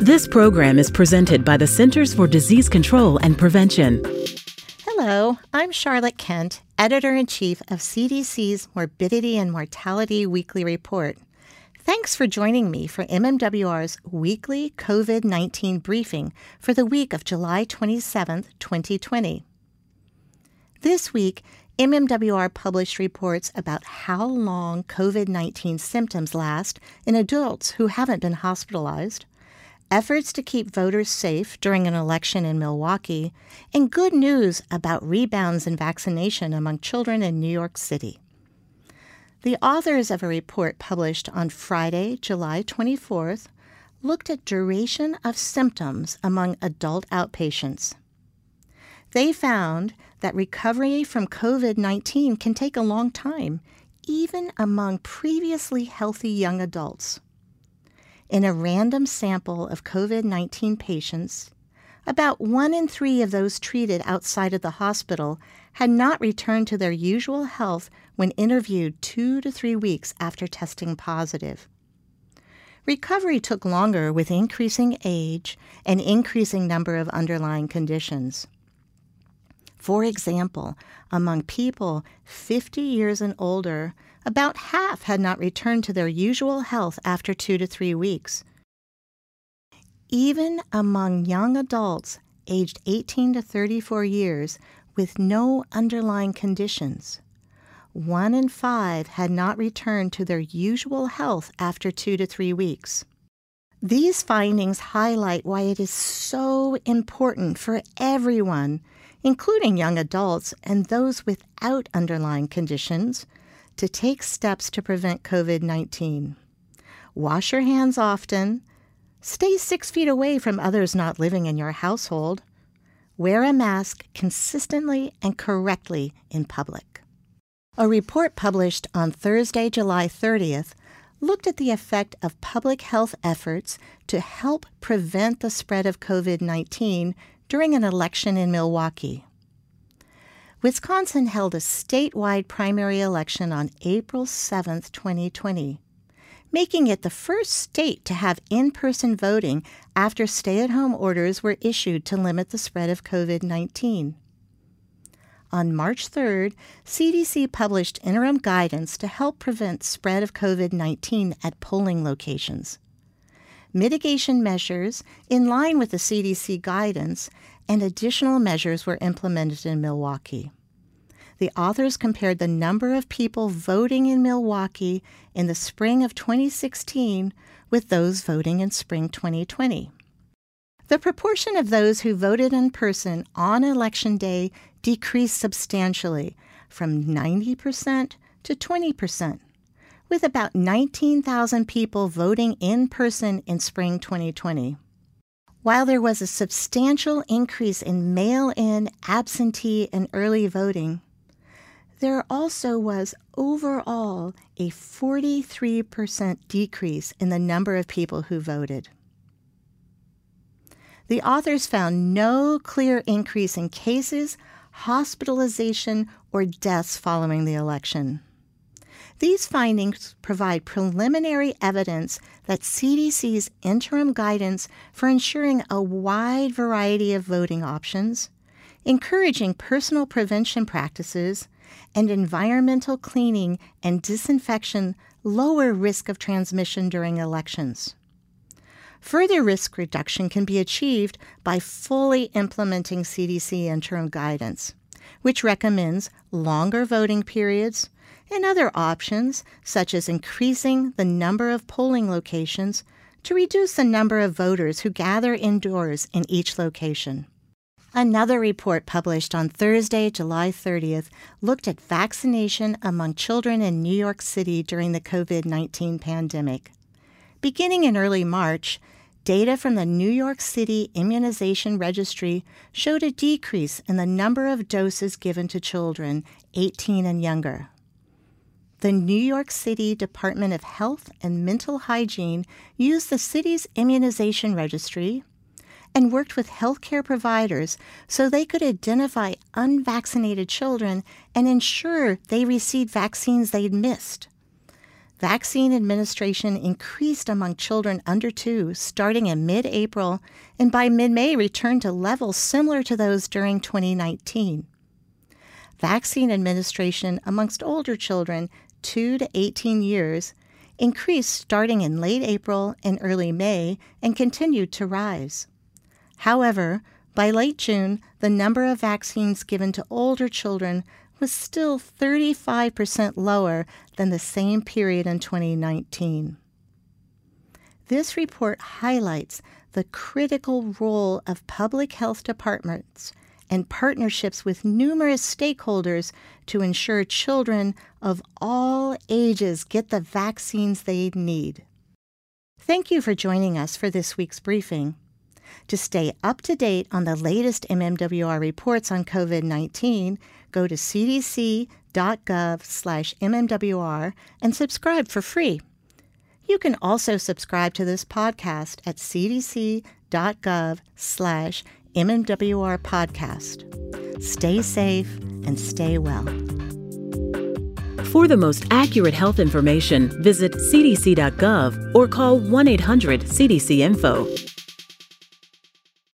This program is presented by the Centers for Disease Control and Prevention. Hello, I'm Charlotte Kent, editor in chief of CDC's Morbidity and Mortality Weekly Report. Thanks for joining me for MMWR's weekly COVID 19 briefing for the week of July 27, 2020. This week, MMWR published reports about how long COVID 19 symptoms last in adults who haven't been hospitalized, efforts to keep voters safe during an election in Milwaukee, and good news about rebounds in vaccination among children in New York City. The authors of a report published on Friday, July 24th, looked at duration of symptoms among adult outpatients. They found that recovery from COVID 19 can take a long time, even among previously healthy young adults. In a random sample of COVID 19 patients, about one in three of those treated outside of the hospital had not returned to their usual health when interviewed two to three weeks after testing positive. Recovery took longer with increasing age and increasing number of underlying conditions. For example, among people 50 years and older, about half had not returned to their usual health after two to three weeks. Even among young adults aged 18 to 34 years with no underlying conditions, one in five had not returned to their usual health after two to three weeks. These findings highlight why it is so important for everyone, including young adults and those without underlying conditions, to take steps to prevent COVID 19. Wash your hands often. Stay six feet away from others not living in your household. Wear a mask consistently and correctly in public. A report published on Thursday, July 30th, looked at the effect of public health efforts to help prevent the spread of COVID 19 during an election in Milwaukee. Wisconsin held a statewide primary election on April 7, 2020, making it the first state to have in person voting after stay at home orders were issued to limit the spread of COVID 19 on March 3rd, CDC published interim guidance to help prevent spread of COVID-19 at polling locations. Mitigation measures in line with the CDC guidance and additional measures were implemented in Milwaukee. The authors compared the number of people voting in Milwaukee in the spring of 2016 with those voting in spring 2020. The proportion of those who voted in person on Election Day decreased substantially from 90% to 20%, with about 19,000 people voting in person in spring 2020. While there was a substantial increase in mail in, absentee, and early voting, there also was overall a 43% decrease in the number of people who voted the authors found no clear increase in cases, hospitalization, or deaths following the election. These findings provide preliminary evidence that CDC's interim guidance for ensuring a wide variety of voting options, encouraging personal prevention practices, and environmental cleaning and disinfection lower risk of transmission during elections. Further risk reduction can be achieved by fully implementing CDC interim guidance, which recommends longer voting periods and other options, such as increasing the number of polling locations to reduce the number of voters who gather indoors in each location. Another report published on Thursday, July 30th, looked at vaccination among children in New York City during the COVID 19 pandemic. Beginning in early March, data from the New York City Immunization Registry showed a decrease in the number of doses given to children 18 and younger. The New York City Department of Health and Mental Hygiene used the city's immunization registry and worked with healthcare providers so they could identify unvaccinated children and ensure they received vaccines they'd missed. Vaccine administration increased among children under two starting in mid April and by mid May returned to levels similar to those during 2019. Vaccine administration amongst older children 2 to 18 years increased starting in late April and early May and continued to rise. However, by late June, the number of vaccines given to older children was still 35% lower than the same period in 2019. This report highlights the critical role of public health departments and partnerships with numerous stakeholders to ensure children of all ages get the vaccines they need. Thank you for joining us for this week's briefing. To stay up to date on the latest MMWR reports on COVID 19, go to cdc.gov/mmwr and subscribe for free. You can also subscribe to this podcast at cdc.gov/mmwr podcast. Stay safe and stay well. For the most accurate health information, visit cdc.gov or call 1 800 CDC Info.